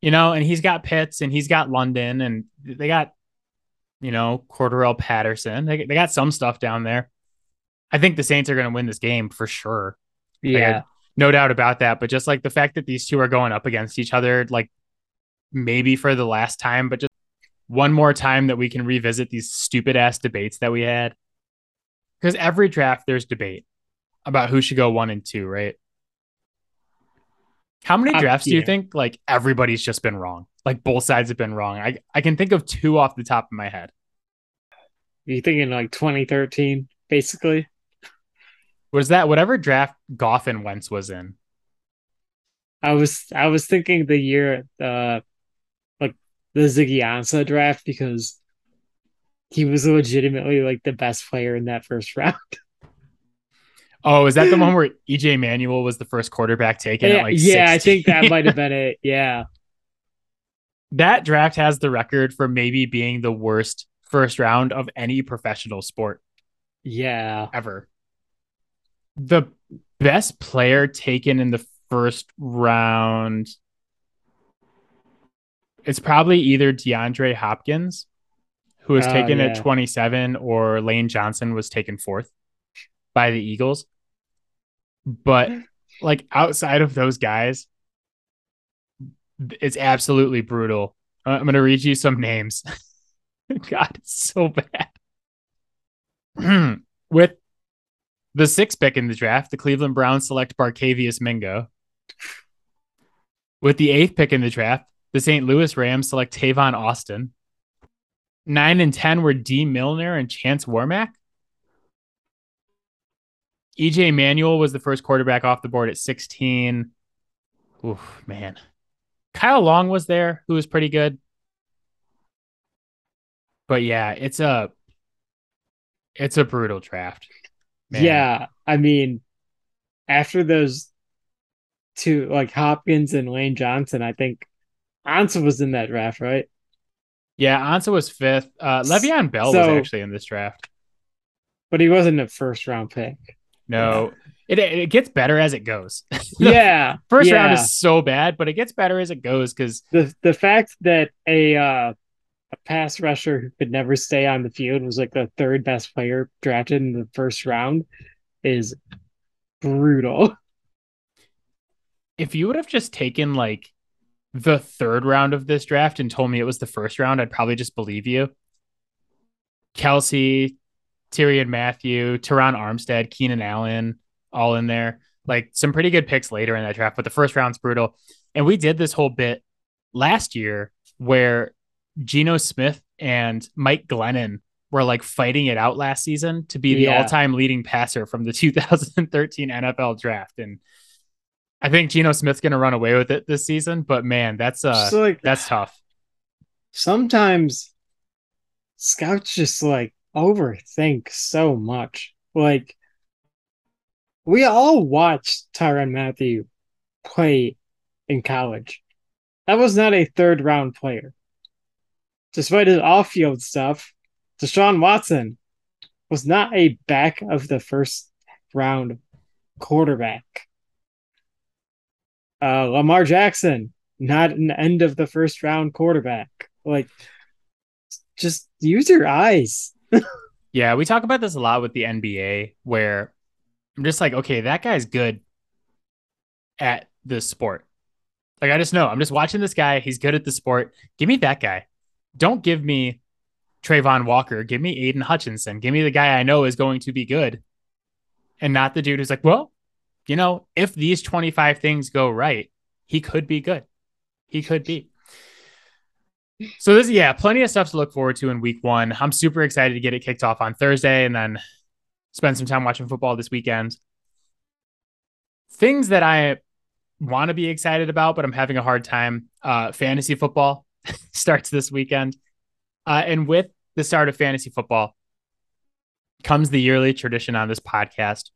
You know, and he's got Pitts and he's got London and they got, you know, Cordarrelle Patterson. They, they got some stuff down there. I think the Saints are going to win this game for sure. Yeah. Like, no doubt about that. But just like the fact that these two are going up against each other, like maybe for the last time, but just one more time that we can revisit these stupid ass debates that we had. Because every draft, there's debate about who should go one and two, right? How many Uh, drafts do you think like everybody's just been wrong? Like both sides have been wrong. I, I can think of two off the top of my head. You thinking like 2013, basically? Was that whatever draft Goff and Wentz was in? I was I was thinking the year uh the Ziggy Ansah draft because he was legitimately like the best player in that first round. Oh, is that the one where EJ Manuel was the first quarterback taken yeah, at like yeah, I think that might have been it. Yeah. that draft has the record for maybe being the worst first round of any professional sport Yeah. ever. The best player taken in the first round it's probably either DeAndre Hopkins, who was Oh, taken yeah. at 27, or Lane Johnson was taken fourth by the Eagles. But like outside of those guys, it's absolutely brutal. Uh, I'm going to read you some names. God, it's so bad. With the sixth pick in the draft, the Cleveland Browns select Barkevious Mingo. With the eighth pick in the draft, the St. Louis Rams select Tavon Austin. Nine and 10 were Dee Milner and Chance Warmack. EJ Manuel was the first quarterback off the board at 16. Oof, man. Kyle Long was there, who was pretty good. But yeah, it's a it's a brutal draft. Man. Yeah. I mean, after those two, like Hopkins and Lane Johnson, I think Ansah was in that draft, right? Yeah, Ansah was fifth. Uh Le'Veon Bell was actually in this draft. But he wasn't a first round pick. No. It it gets better as it goes. yeah. First yeah. round is so bad, but it gets better as it goes because the the fact that a uh a pass rusher who could never stay on the field was like the third best player drafted in the first round is brutal. if you would have just taken like the third round of this draft and told me it was the first round, I'd probably just believe you. Kelce, Tyrann Mathieu, Terron Armstead, Keenan Allen, all in there. Like some pretty good picks later in that draft, but the first round's brutal. And we did this whole bit last year where Geno Smith and Mike Glennon were like fighting it out last season to be the Yeah. all-time leading passer from the 2013 NFL draft. And I think Geno Smith's to run away with it this season, but man, that's uh so like that's tough. sometimes scouts just like overthink so much. Like we all watched Tyrann Mathieu play in college. That was not a third round player. Despite his off field stuff, Deshaun Watson was not a back of the first round quarterback. Uh, Lamar Jackson, not an end of the first round quarterback. Like, just use your eyes. Yeah, we talk about this a lot with the NBA where I'm just like, okay, that guy's good at this sport. Like I just know, I'm just watching this guy. He's good at the sport. Give me that guy. Don't give me Travon Walker. Give me Aidan Hutchinson. Give me the guy I know is going to be good, and not the dude who's like, well, you know, if these 25 things go right, he could be good. He could be. So this, yeah, plenty of stuff to look forward to in week one. I'm super excited to get it kicked off on Thursday and then spend some time watching football this weekend. Things that I want to be excited about, but I'm having a hard time. Uh, fantasy football starts this weekend. Uh, and with the start of fantasy football, comes the yearly tradition on this podcast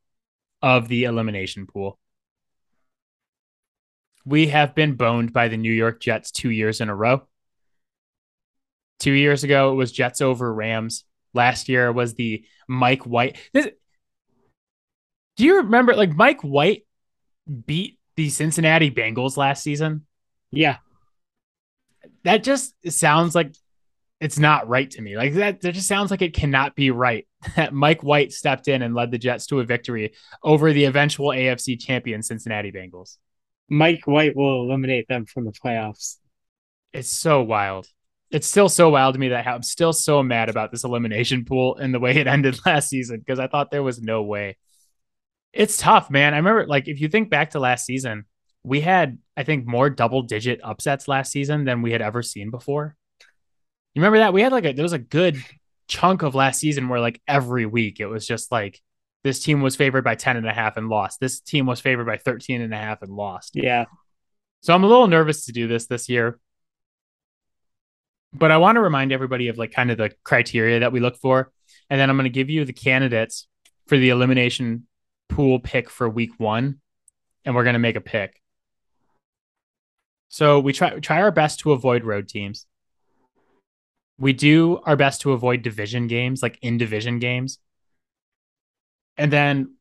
of the elimination pool. We have been boned by the New York Jets two years in a row. Two years ago, it was Jets over Rams. Last year was the Mike White. This, do you remember like Mike White beat the Cincinnati Bengals last season? Yeah. That just sounds like it's not right to me. Like that, that just sounds like it cannot be right that Mike White stepped in and led the Jets to a victory over the eventual AFC champion Cincinnati Bengals. Mike White will eliminate them from the playoffs. It's so wild. It's still so wild to me that I'm still so mad about this elimination pool and the way it ended last season because I thought there was no way. It's tough, man. I remember, like, if you think back to last season, we had, I think, more double digit upsets last season than we had ever seen before. You remember that? We had like a, there was a good chunk of last season where, like, every week it was just like, this team was favored by 10 and a half and lost. This team was favored by 13 and a half and lost. Yeah. So I'm a little nervous to do this this year. But I want to remind everybody of like kind of the criteria that we look for. And then I'm going to give you the candidates for the elimination pool pick for week one. And we're going to make a pick. So we try try our best to avoid road teams. We do our best to avoid division games, like in division games. And then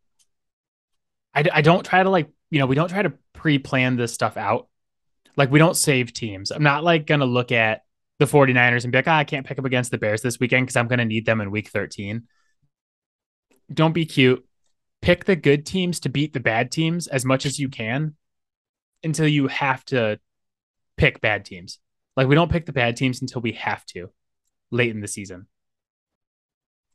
I, I don't try to like, you know, we don't try to pre-plan this stuff out. Like we don't save teams. I'm not like going to look at the 49ers and be like, oh, I can't pick up against the Bears this weekend because I'm going to need them in week 13. Don't be cute. Pick the good teams to beat the bad teams as much as you can until you have to pick bad teams. Like we don't pick the bad teams until we have to late in the season.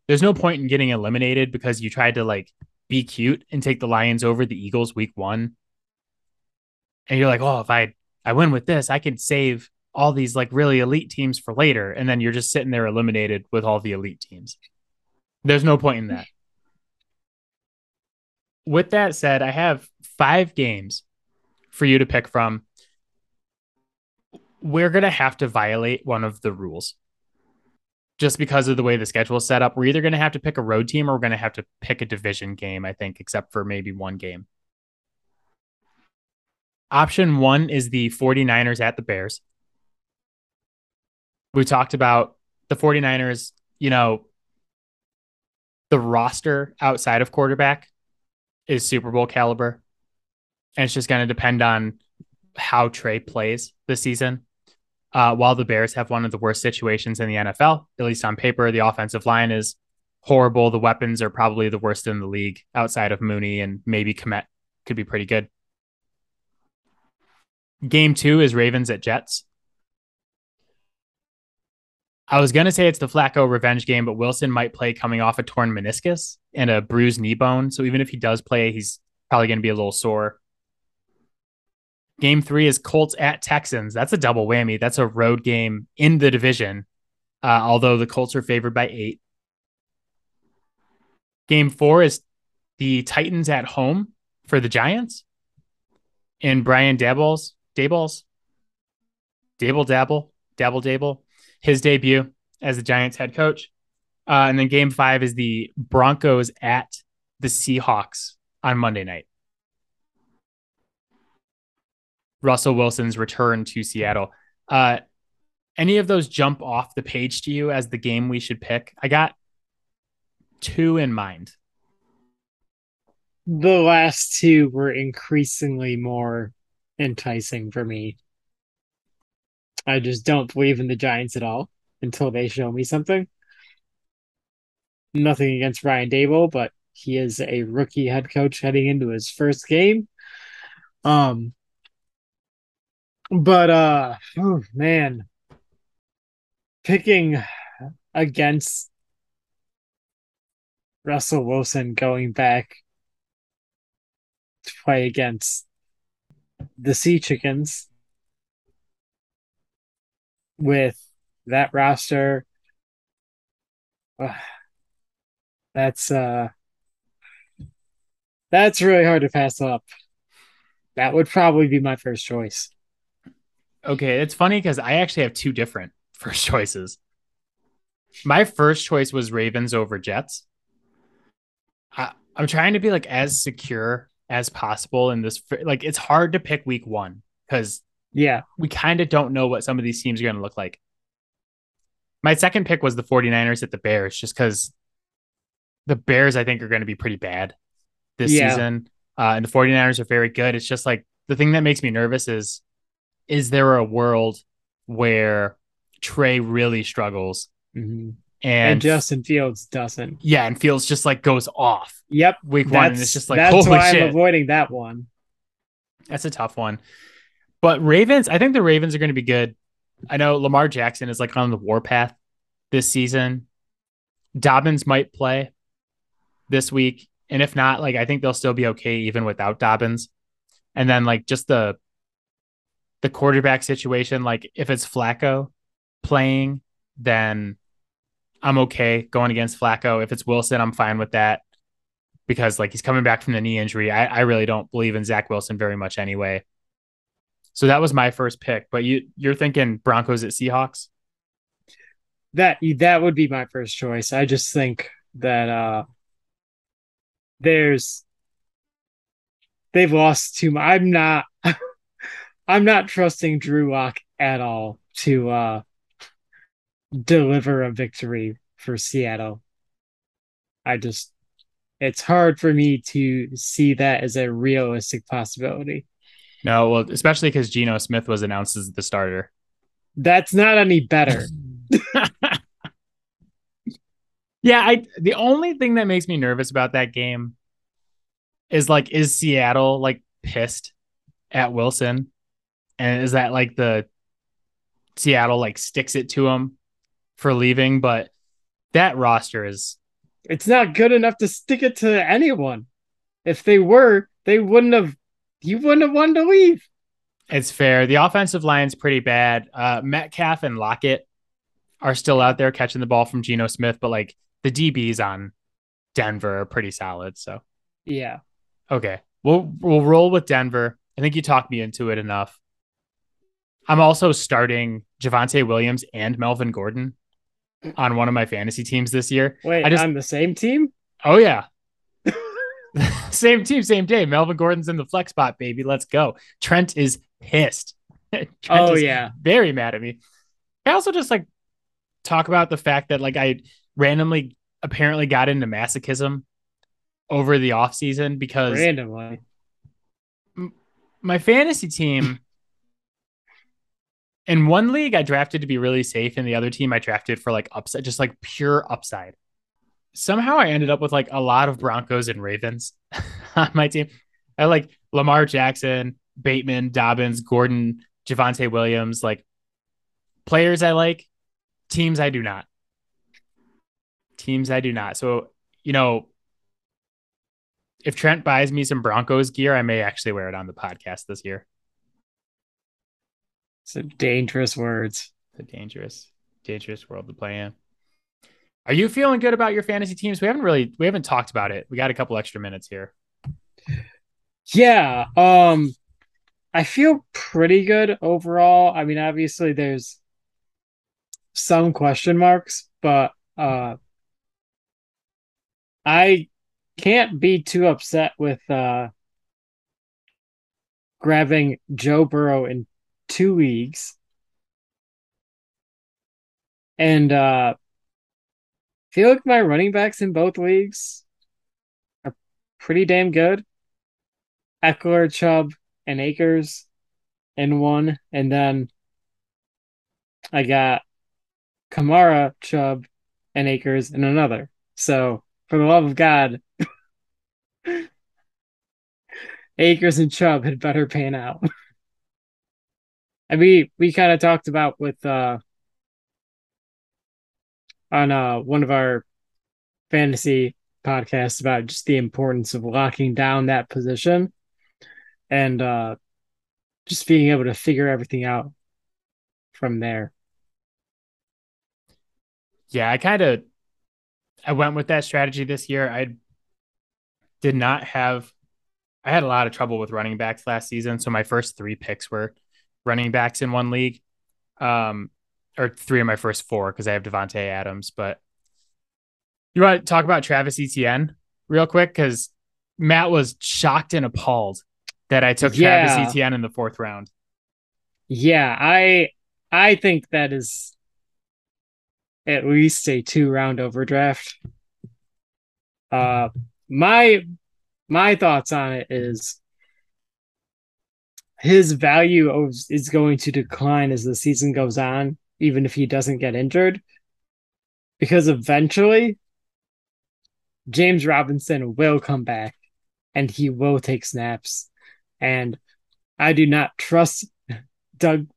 There's no point in getting eliminated because you tried to like be cute and take the Lions over the Eagles week 1. And you're like, "Oh, if I I win with this, I can save all these like really elite teams for later." And then you're just sitting there eliminated with all the elite teams. There's no point in that. With that said, I have 5 games for you to pick from we're going to have to violate one of the rules just because of the way the schedule is set up. We're either going to have to pick a road team or we're going to have to pick a division game, I think, except for maybe one game. Option one is the 49ers at the Bears. We talked about the 49ers, you know, the roster outside of quarterback is Super Bowl caliber. And it's just going to depend on how Trey plays this season. Uh, while the Bears have one of the worst situations in the NFL, at least on paper, the offensive line is horrible. The weapons are probably the worst in the league outside of Mooney and maybe Kmet could be pretty good. Game two is Ravens at Jets. I was going to say it's the Flacco revenge game, but Wilson might play coming off a torn meniscus and a bruised knee bone. So even if he does play, he's probably going to be a little sore. Game three is Colts at Texans. That's a double whammy. That's a road game in the division, uh, although the Colts are favored by eight. Game four is the Titans at home for the Giants. And Brian Daboll's Daboll's Daboll Dabble Dabble Dable, his debut as the Giants head coach. Uh, and then game five is the Broncos at the Seahawks on Monday night. Russell Wilson's return to Seattle. Uh, any of those jump off the page to you as the game we should pick? I got two in mind. The last two were increasingly more enticing for me. I just don't believe in the Giants at all until they show me something. Nothing against Ryan Daboll, but he is a rookie head coach heading into his first game. Um, but uh oh man. Picking against Russell Wilson going back to play against the Sea Chickens with that roster. Uh, that's uh that's really hard to pass up. That would probably be my first choice. Okay, it's funny because I actually have two different first choices. My first choice was Ravens over Jets. I, I'm trying to be like as secure as possible in this. Like, it's hard to pick week one because yeah, we kind of don't know what some of these teams are going to look like. My second pick was the 49ers at the Bears, just because the Bears, I think, are going to be pretty bad this yeah. season. Uh, and the 49ers are very good. It's just like the thing that makes me nervous is is there a world where Trey really struggles mm-hmm. and, and, Justin Fields doesn't? Yeah, and Fields just like goes off. Yep, week one, and it's just like that's why shit. I'm avoiding that one. That's a tough one. But Ravens, I think the Ravens are going to be good. I know Lamar Jackson is like on the warpath this season. Dobbins might play this week. And if not, like I think they'll still be okay even without Dobbins. And then like just the the quarterback situation, like if it's Flacco playing, then I'm okay going against Flacco. If it's Wilson, I'm fine with that because like he's coming back from the knee injury. I, I really don't believe in Zach Wilson very much anyway. So that was my first pick. But you you're thinking Broncos at Seahawks? That that would be my first choice. I just think that uh there's they've lost too much. I'm not I'm not trusting Drew Lock at all to uh deliver a victory for Seattle. I just it's hard for me to see that as a realistic possibility. No, well, especially because Geno Smith was announced as the starter. That's not any better. yeah, I the only thing that makes me nervous about that game is like, is Seattle like pissed at Wilson? And is that like the Seattle like sticks it to him for leaving? But that roster is it's not good enough to stick it to anyone. If they were, they wouldn't have you wouldn't have wanted to leave. It's fair. The offensive line's pretty bad. Uh, Metcalf and Lockett are still out there catching the ball from Geno Smith, but like the DBs on Denver are pretty solid. So yeah. Okay. We'll we'll roll with Denver. I think you talked me into it enough. I'm also starting Javonte Williams and Melvin Gordon on one of my fantasy teams this year. Wait, I just, on the same team? Oh yeah. same team, same day. Melvin Gordon's in the flex spot, baby. Let's go. Trent is pissed. Trent oh is yeah, very mad at me. I also just like talk about the fact that like I randomly apparently got into masochism over the off season because randomly my fantasy team in one league I drafted to be really safe, and the other team I drafted for like upside, just like pure upside somehow I ended up with like a lot of Broncos and Ravens on my team. I like Lamar Jackson, Bateman, Dobbins, Gordon, Javonte Williams, like players I like, teams I do not. Teams I do not. So, you know, if Trent buys me some Broncos gear, I may actually wear it on the podcast this year. Some dangerous words. It's a dangerous, dangerous world to play in. Are you feeling good about your fantasy teams? We haven't really we haven't talked about it. We got a couple extra minutes here. Yeah, um I feel pretty good overall. I mean, obviously there's some question marks, but uh I can't be too upset with uh grabbing Joe Burrow in two leagues. And uh feel like my running backs in both leagues are pretty damn good. Ekeler, Chubb, and Akers in one, and then I got Kamara, Chubb, and Akers in another. So, for the love of God, Akers and Chubb had better pan out. and we we kind of talked about with uh on uh, one of our fantasy podcasts about just the importance of locking down that position and uh, just being able to figure everything out from there. Yeah, I kind of I went with that strategy this year. I did not have I had a lot of trouble with running backs last season, so my first 3 picks were running backs in one league. Um or three of my first four because I have Davante Adams. But you want to talk about Travis Etienne real quick because Matt was shocked and appalled that I took Yeah. Travis Etienne in the fourth round. Yeah, I I think that is at least a two round overdraft. Uh my my thoughts on it is his value is going to decline as the season goes on, even if he doesn't get injured. Because eventually James Robinson will come back and he will take snaps. And I do not trust Doug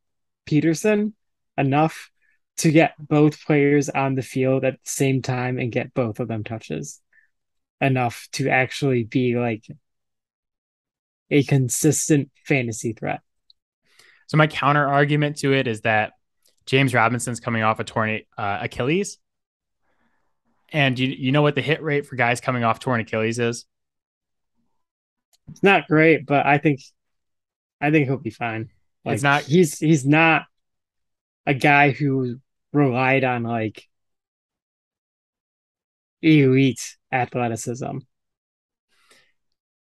Pederson enough to get both players on the field at the same time and get both of them touches enough to actually be like a consistent fantasy threat. So my counter argument to it is that James Robinson's coming off a torn uh, Achilles, and you you know what the hit rate for guys coming off torn Achilles is? It's not great, but I think I think he'll be fine. Like, It's not- he's he's not a guy who relied on like elite athleticism.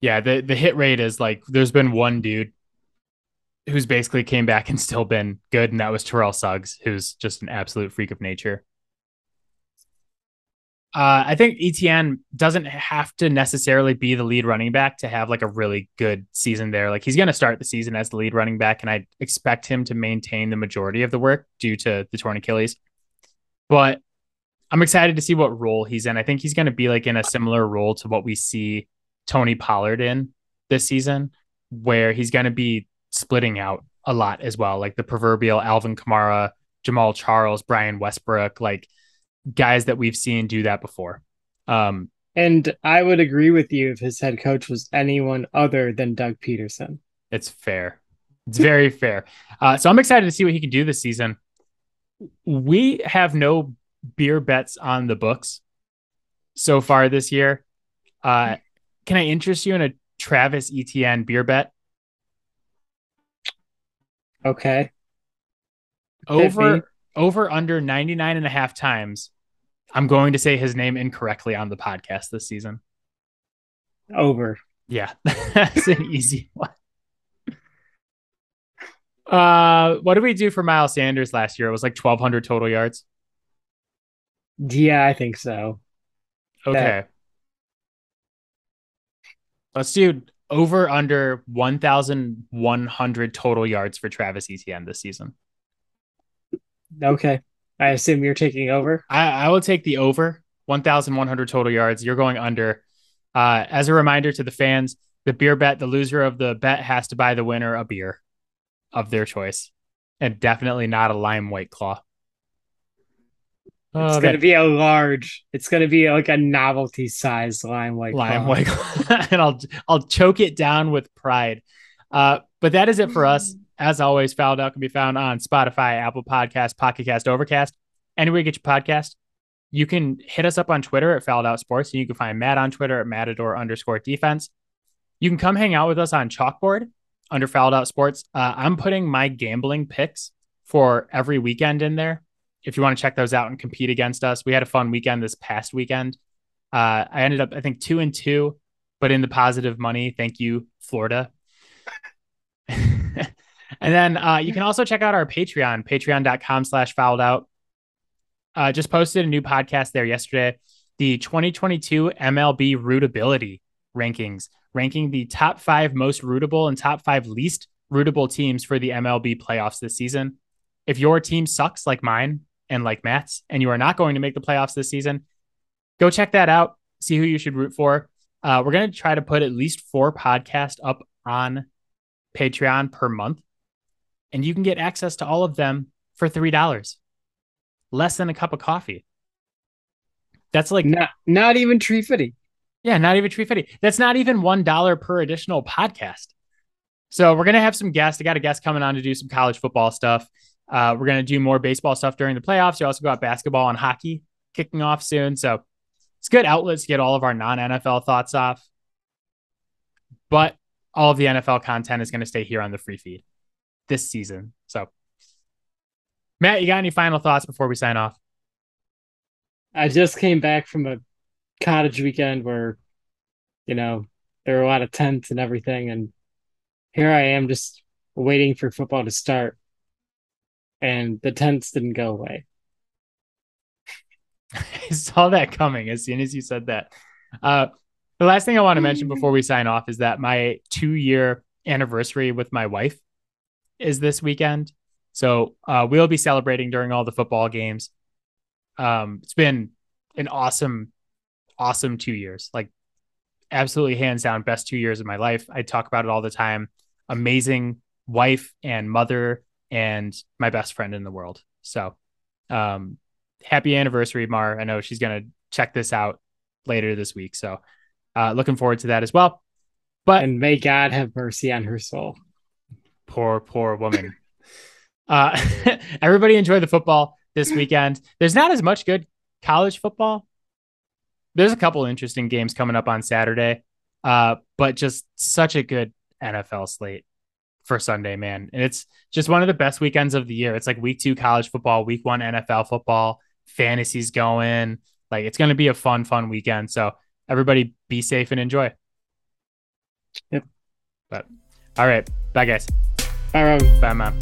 Yeah, the the hit rate is like there's been one dude who's basically came back and still been good, and that was Terrell Suggs, who's just an absolute freak of nature. Uh, I think Etienne doesn't have to necessarily be the lead running back to have like a really good season there. Like he's going to start the season as the lead running back, and I expect him to maintain the majority of the work due to the torn Achilles. But I'm excited to see what role he's in. I think he's going to be like in a similar role to what we see Tony Pollard in this season, where he's going to be splitting out a lot as well, like the proverbial Alvin Kamara, Jamaal Charles, Brian Westbrook, like guys that we've seen do that before. Um, And I would agree with you if his head coach was anyone other than Doug Pederson. it's fair. It's very fair. Uh, so I'm excited to see what he can do this season. We have no beer bets on the books so far this year. Uh, can I interest you in a Travis Etienne beer bet? Okay. Over over under 99 and a half times i'm going to say his name incorrectly on the podcast this season Over. yeah that's an easy one uh what did we do for miles sanders last year it was like 1200 total yards Yeah, I think so. okay let's do over under 1100 total yards for travis Etienne this season Okay. I assume you're taking over. I, I will take the over 1,100 total yards. You're going under. Uh, as a reminder to the fans, the beer bet, the loser of the bet has to buy the winner a beer of their choice, and definitely not a lime white claw. It's Oh, gonna be a large. It's gonna be like a novelty size lime white. lime claw. white, and I'll I'll choke it down with pride. Uh, but that is it for us. As always, Fouled Out can be found on Spotify, Apple Podcast, Pocket Cast, Overcast, anywhere you get your podcast. You can hit us up on Twitter at Fouled Out Sports, and you can find Matt on Twitter at Matador underscore defense. You can come hang out with us on Chalkboard under Fouled Out Sports. Uh, I'm putting my gambling picks for every weekend in there. If you want to check those out and compete against us, we had a fun weekend this past weekend. Uh, I ended up, I think, two and two, but in the positive money. Thank you, Florida. and then uh, you can also check out our Patreon, patreon.com slash fouled out. Uh, just posted a new podcast there yesterday. The 2022 MLB rootability rankings, ranking the top five most rootable and top five least rootable teams for the MLB playoffs this season. If your team sucks like mine and like Matt's, and you are not going to make the playoffs this season, go check that out. See who you should root for. Uh, we're going to try to put at least four podcasts up on Patreon per month, and you can get access to all of them for three dollars, less than a cup of coffee. That's like Not not even tree fitty. yeah, not even tree fitty. That's not even one dollar per additional podcast. So we're gonna have some guests. I got a guest coming on to do some college football stuff. Uh, we're gonna do more baseball stuff during the playoffs. You also got basketball and hockey kicking off soon. So it's good outlets to get all of our non NFL thoughts off. But all of the NFL content is going to stay here on the free feed this season. So, Matt, you got any final thoughts before we sign off? I just came back from a cottage weekend where you know, there were a lot of tents and everything. And here I am just waiting for football to start. And the tents didn't go away. I saw that coming as soon as you said that. Uh, the last thing I want to mention before we sign off is that my two year anniversary with my wife is this weekend. So uh, we'll be celebrating during all the football games. Um, it's been an awesome, awesome two years. Like absolutely hands down best two years of my life. I talk about it all the time. Amazing wife and mother and my best friend in the world. So um, happy anniversary, Mar. I know she's gonna check this out later this week. So uh, looking forward to that as well. But and may God have mercy on her soul. Poor, poor woman. uh, everybody enjoy the football this weekend. There's not as much good college football. There's a couple interesting games coming up on Saturday, uh, but just such a good NFL slate for Sunday, man. And it's just one of the best weekends of the year. It's like week two college football, week one NFL football, fantasies going. Like it's going to be a fun, fun weekend. So everybody be safe and enjoy. Yep. But all right. Bye, guys. Bye, Rob. Bye, mom.